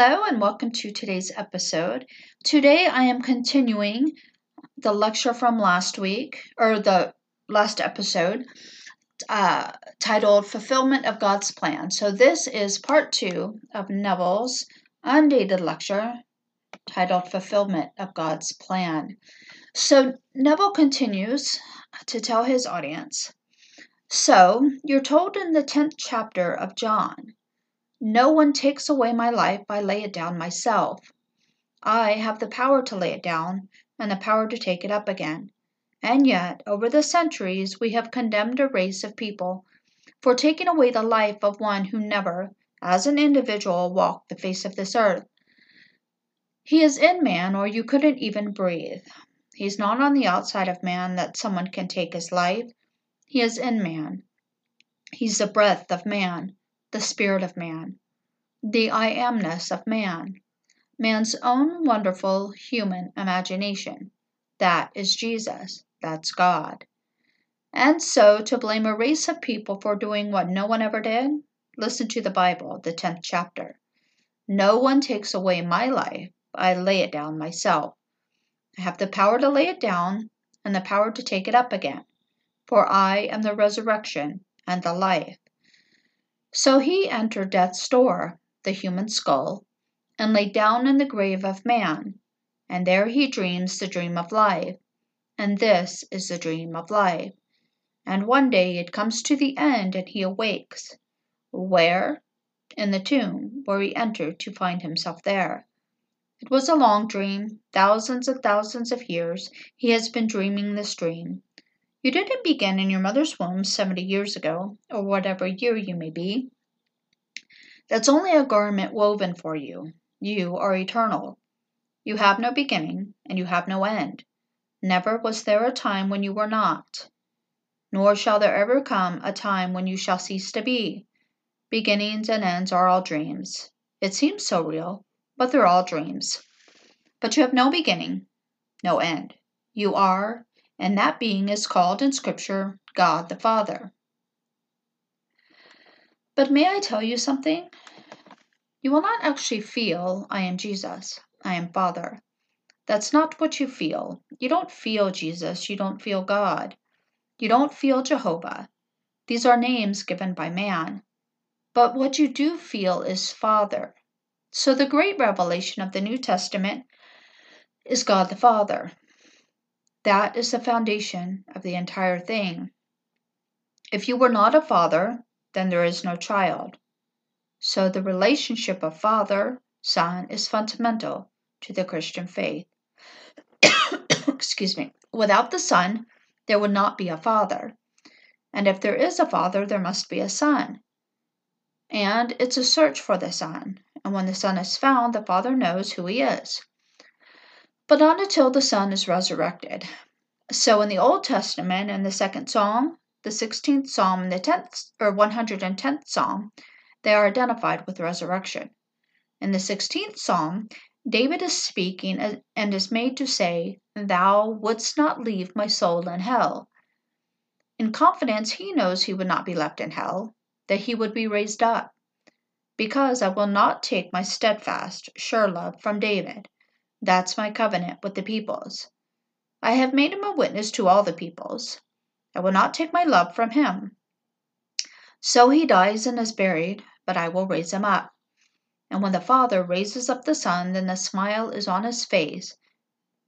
Hello and welcome to today's episode. Today I am continuing the lecture from last week, or the last episode, uh, titled Fulfillment of God's Plan. So this is part two of Neville's undated lecture titled Fulfillment of God's Plan. So Neville continues to tell his audience So, you're told in the 10th chapter of John no one takes away my life, I lay it down myself. I have the power to lay it down, and the power to take it up again. And yet, over the centuries, we have condemned a race of people for taking away the life of one who never, as an individual, walked the face of this earth. He is in man, or you couldn't even breathe. He's not on the outside of man that someone can take his life. He is in man. He's the breath of man the spirit of man, the I amness of man, man's own wonderful human imagination. That is Jesus. That's God. And so, to blame a race of people for doing what no one ever did, listen to the Bible, the 10th chapter. No one takes away my life, I lay it down myself. I have the power to lay it down and the power to take it up again, for I am the resurrection and the life. So he entered death's door, the human skull, and lay down in the grave of man, and there he dreams the dream of life. And this is the dream of life. And one day it comes to the end and he awakes. Where? In the tomb, where he entered to find himself there. It was a long dream. Thousands and thousands of years he has been dreaming this dream. You didn't begin in your mother's womb 70 years ago, or whatever year you may be. That's only a garment woven for you. You are eternal. You have no beginning, and you have no end. Never was there a time when you were not, nor shall there ever come a time when you shall cease to be. Beginnings and ends are all dreams. It seems so real, but they're all dreams. But you have no beginning, no end. You are and that being is called in Scripture God the Father. But may I tell you something? You will not actually feel, I am Jesus, I am Father. That's not what you feel. You don't feel Jesus, you don't feel God. You don't feel Jehovah. These are names given by man. But what you do feel is Father. So the great revelation of the New Testament is God the Father. That is the foundation of the entire thing. If you were not a father, then there is no child. So the relationship of father son is fundamental to the Christian faith. Excuse me. Without the son, there would not be a father. And if there is a father, there must be a son. And it's a search for the son. And when the son is found, the father knows who he is but not until the Son is resurrected. So in the Old Testament, in the second Psalm, the 16th Psalm, and the 10th or 110th Psalm, they are identified with resurrection. In the 16th Psalm, David is speaking and is made to say, Thou wouldst not leave my soul in hell. In confidence, he knows he would not be left in hell, that he would be raised up. Because I will not take my steadfast, sure love from David that's my covenant with the peoples. I have made him a witness to all the peoples. I will not take my love from him. So he dies and is buried, but I will raise him up. And when the Father raises up the Son, then the smile is on his face,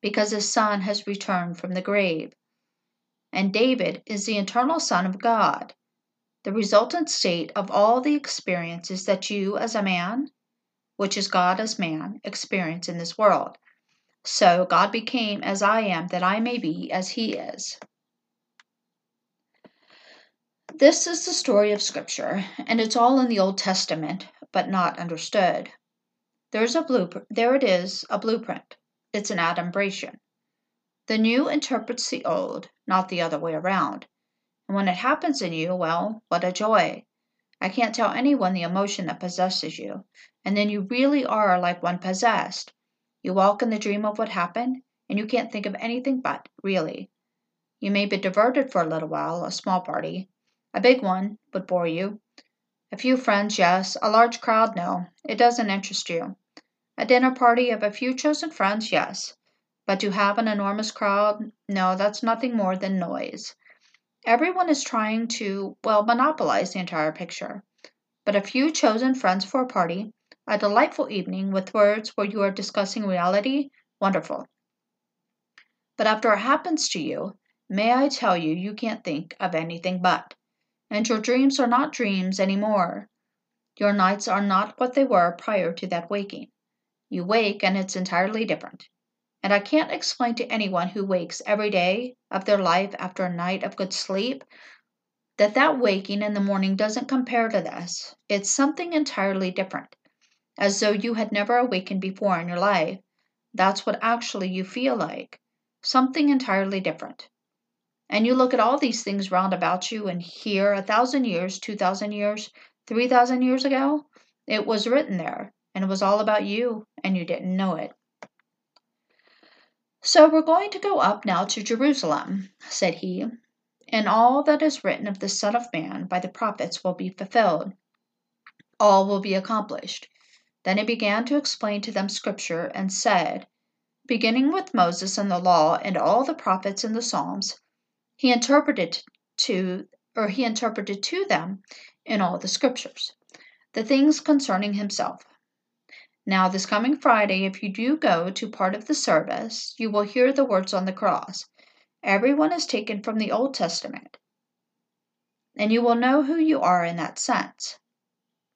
because his Son has returned from the grave. And David is the eternal Son of God. The resultant state of all the experiences that you, as a man, which is God as man, experience in this world. So God became as I am, that I may be as he is. This is the story of Scripture, and it's all in the Old Testament, but not understood. There's a blueprint. There it is, a blueprint. It's an adumbration. The new interprets the old, not the other way around. And when it happens in you, well, what a joy. I can't tell anyone the emotion that possesses you, and then you really are like one possessed. You walk in the dream of what happened, and you can't think of anything but, really. You may be diverted for a little while, a small party. A big one would bore you. A few friends, yes. A large crowd, no. It doesn't interest you. A dinner party of a few chosen friends, yes. But to have an enormous crowd, no, that's nothing more than noise. Everyone is trying to, well, monopolize the entire picture. But a few chosen friends for a party, a delightful evening with words where you are discussing reality, wonderful. But after it happens to you, may I tell you, you can't think of anything but. And your dreams are not dreams any more. Your nights are not what they were prior to that waking. You wake and it's entirely different. And I can't explain to anyone who wakes every day of their life after a night of good sleep that that waking in the morning doesn't compare to this. It's something entirely different, as though you had never awakened before in your life. That's what actually you feel like. Something entirely different. And you look at all these things round about you, and here, a thousand years, two thousand years, three thousand years ago, it was written there and it was all about you, and you didn't know it. So we're going to go up now to Jerusalem, said he, and all that is written of the Son of Man by the prophets will be fulfilled. All will be accomplished. Then he began to explain to them Scripture and said, beginning with Moses and the law and all the prophets and the Psalms, he interpreted to or he interpreted to them in all the scriptures the things concerning himself now, this coming Friday, if you do go to part of the service, you will hear the words on the cross. Everyone is taken from the Old Testament, and you will know who you are in that sense.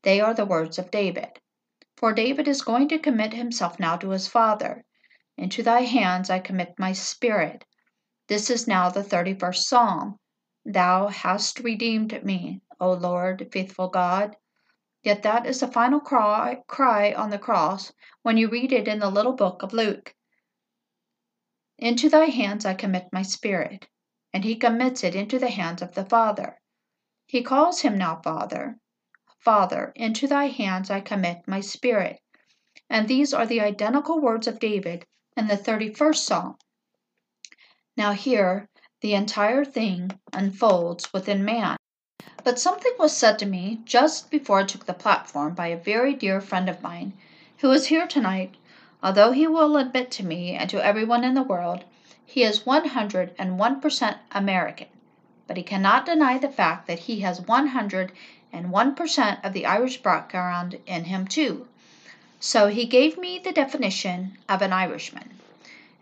They are the words of David. For David is going to commit himself now to his Father. Into thy hands I commit my spirit. This is now the 31st Psalm. Thou hast redeemed me, O Lord, faithful God. Yet that is the final cry, cry on the cross when you read it in the little book of Luke. Into thy hands I commit my spirit. And he commits it into the hands of the Father. He calls him now Father. Father, into thy hands I commit my spirit. And these are the identical words of David in the 31st Psalm. Now, here, the entire thing unfolds within man. But something was said to me just before I took the platform by a very dear friend of mine who is here tonight. Although he will admit to me and to everyone in the world he is 101% American, but he cannot deny the fact that he has 101% of the Irish background in him too. So he gave me the definition of an Irishman.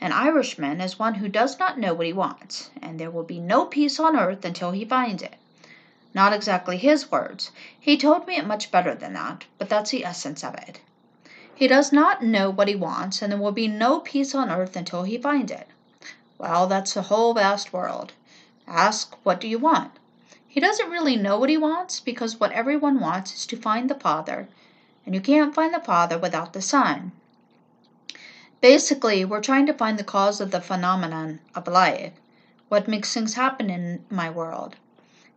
An Irishman is one who does not know what he wants, and there will be no peace on earth until he finds it. Not exactly his words. He told me it much better than that, but that's the essence of it. He does not know what he wants, and there will be no peace on earth until he finds it. Well, that's the whole vast world. Ask, what do you want? He doesn't really know what he wants because what everyone wants is to find the Father, and you can't find the Father without the Son. Basically, we're trying to find the cause of the phenomenon of life, what makes things happen in my world.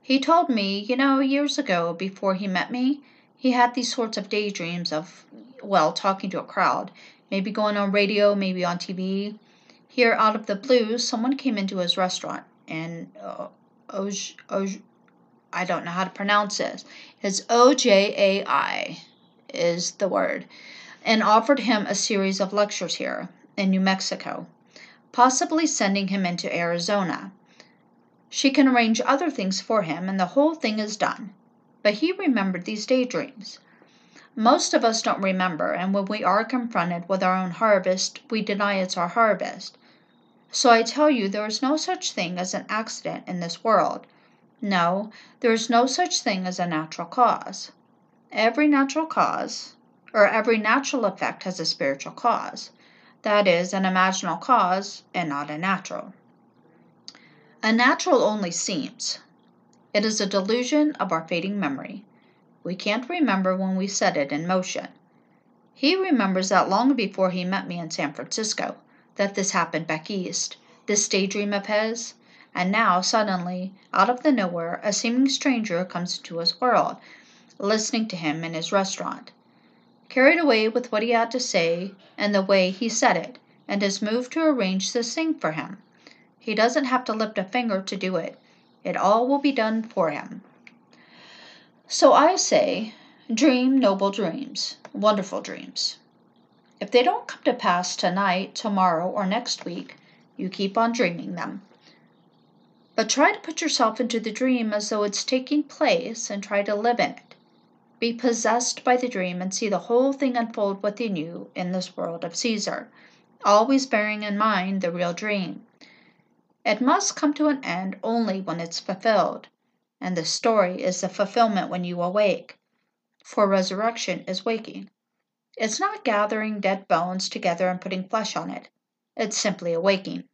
He told me, you know, years ago, before he met me, he had these sorts of daydreams of, well, talking to a crowd, maybe going on radio, maybe on TV. Here, out of the blue, someone came into his restaurant, and uh, Oj, I don't know how to pronounce this. It's O J A I is the word, and offered him a series of lectures here in New Mexico, possibly sending him into Arizona. She can arrange other things for him, and the whole thing is done. But he remembered these daydreams. Most of us don't remember, and when we are confronted with our own harvest, we deny it's our harvest. So I tell you, there is no such thing as an accident in this world. No, there is no such thing as a natural cause. Every natural cause, or every natural effect, has a spiritual cause. That is, an imaginal cause and not a natural. A natural only seems. It is a delusion of our fading memory. We can't remember when we set it in motion. He remembers that long before he met me in San Francisco, that this happened back east, this daydream of his, and now suddenly, out of the nowhere, a seeming stranger comes into his world, listening to him in his restaurant, carried away with what he had to say and the way he said it, and is moved to arrange this thing for him. He doesn't have to lift a finger to do it. It all will be done for him. So I say, dream noble dreams, wonderful dreams. If they don't come to pass tonight, tomorrow, or next week, you keep on dreaming them. But try to put yourself into the dream as though it's taking place and try to live in it. Be possessed by the dream and see the whole thing unfold within you in this world of Caesar, always bearing in mind the real dream. It must come to an end only when it's fulfilled, and the story is the fulfillment when you awake, for resurrection is waking. It's not gathering dead bones together and putting flesh on it, it's simply awaking.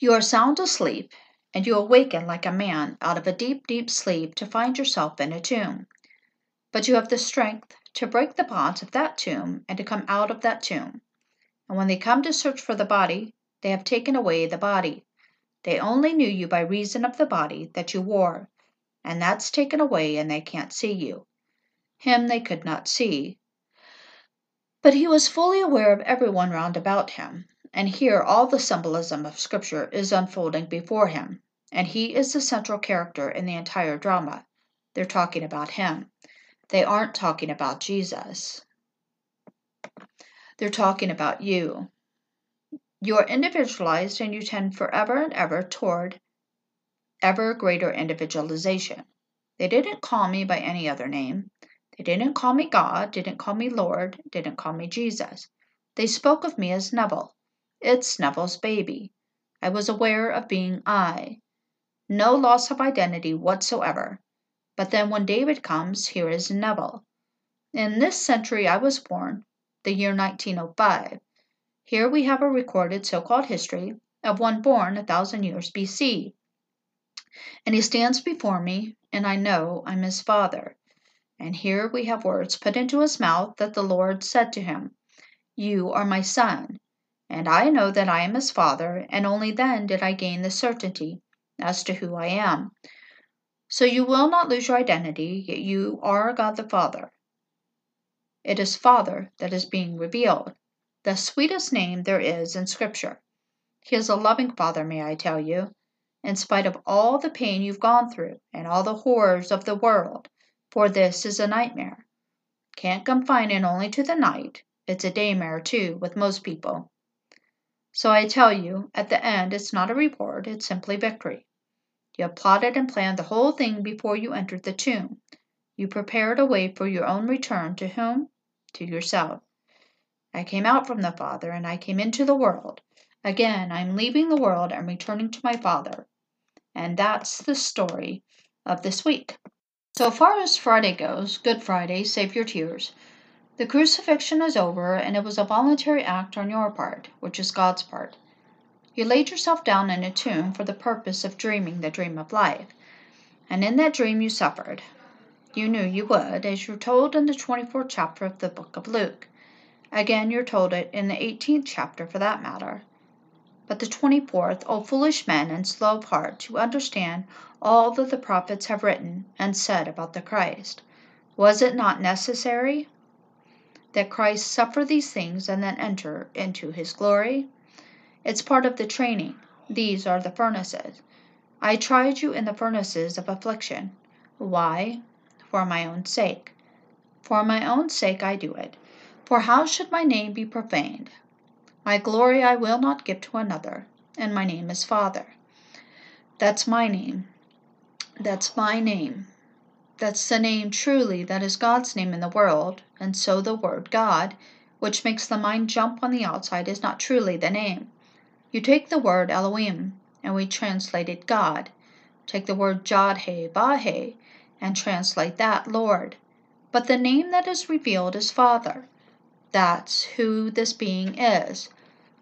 You are sound asleep, and you awaken like a man out of a deep, deep sleep to find yourself in a tomb. But you have the strength to break the bonds of that tomb and to come out of that tomb. And when they come to search for the body, they have taken away the body. They only knew you by reason of the body that you wore, and that's taken away, and they can't see you. Him they could not see. But he was fully aware of everyone round about him, and here all the symbolism of Scripture is unfolding before him, and he is the central character in the entire drama. They're talking about him. They aren't talking about Jesus. They're talking about you. You are individualized and you tend forever and ever toward ever greater individualization. They didn't call me by any other name. They didn't call me God, didn't call me Lord, didn't call me Jesus. They spoke of me as Neville. It's Neville's baby. I was aware of being I. No loss of identity whatsoever. But then when David comes, here is Neville. In this century I was born, the year 1905. Here we have a recorded so called history of one born a thousand years BC. And he stands before me, and I know I'm his father. And here we have words put into his mouth that the Lord said to him, You are my son. And I know that I am his father, and only then did I gain the certainty as to who I am. So you will not lose your identity, yet you are God the Father. It is Father that is being revealed the sweetest name there is in Scripture. He is a loving Father, may I tell you, in spite of all the pain you've gone through and all the horrors of the world, for this is a nightmare. Can't confine it only to the night, it's a daymare too with most people. So I tell you, at the end, it's not a reward, it's simply victory. You have plotted and planned the whole thing before you entered the tomb. You prepared a way for your own return to whom? To yourself. I came out from the Father, and I came into the world. Again, I am leaving the world and returning to my Father. And that's the story of this week. So far as Friday goes, Good Friday, save your tears. The crucifixion is over, and it was a voluntary act on your part, which is God's part. You laid yourself down in a tomb for the purpose of dreaming the dream of life. And in that dream you suffered. You knew you would, as you're told in the 24th chapter of the book of Luke. Again, you're told it in the 18th chapter for that matter. But the 24th, O foolish men and slow of heart to understand all that the prophets have written and said about the Christ. Was it not necessary that Christ suffer these things and then enter into his glory? It's part of the training. These are the furnaces. I tried you in the furnaces of affliction. Why? For my own sake. For my own sake I do it for how should my name be profaned? My glory I will not give to another, and my name is Father. That's my name. That's my name. That's the name truly that is God's name in the world, and so the word God, which makes the mind jump on the outside, is not truly the name. You take the word Elohim, and we translate it God. Take the word Jod He, Vau He, and translate that Lord. But the name that is revealed is Father. That's who this being is.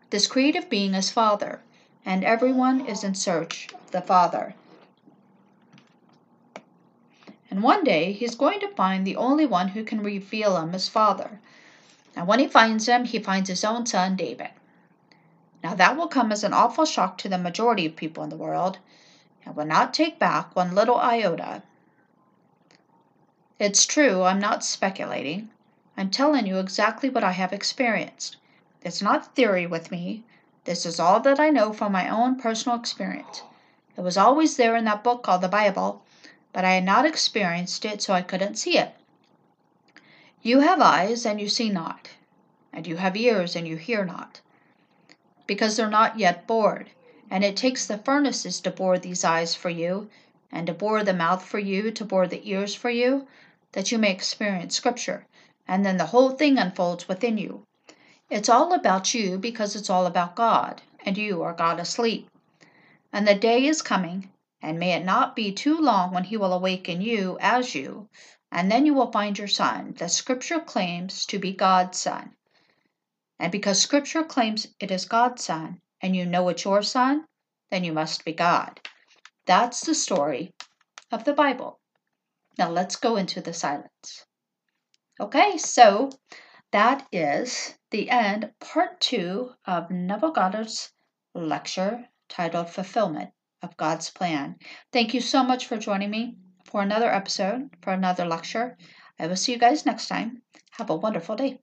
This creative being is Father, and everyone is in search of the Father. And one day he's going to find the only one who can reveal him as Father. And when he finds him, he finds his own son, David. Now that will come as an awful shock to the majority of people in the world, and will not take back one little iota. It's true, I'm not speculating. I'm telling you exactly what I have experienced. It's not theory with me. This is all that I know from my own personal experience. It was always there in that book called the Bible, but I had not experienced it, so I couldn't see it. You have eyes, and you see not. and you have ears and you hear not, because they're not yet bored. And it takes the furnaces to bore these eyes for you, and to bore the mouth for you, to bore the ears for you, that you may experience Scripture. And then the whole thing unfolds within you. It's all about you because it's all about God, and you are God asleep. And the day is coming, and may it not be too long when He will awaken you as you, and then you will find your Son, that Scripture claims to be God's Son. And because Scripture claims it is God's Son, and you know it's your Son, then you must be God. That's the story of the Bible. Now let's go into the silence. Okay, so that is the end, part two of Neville Goddard's lecture titled Fulfillment of God's Plan. Thank you so much for joining me for another episode, for another lecture. I will see you guys next time. Have a wonderful day.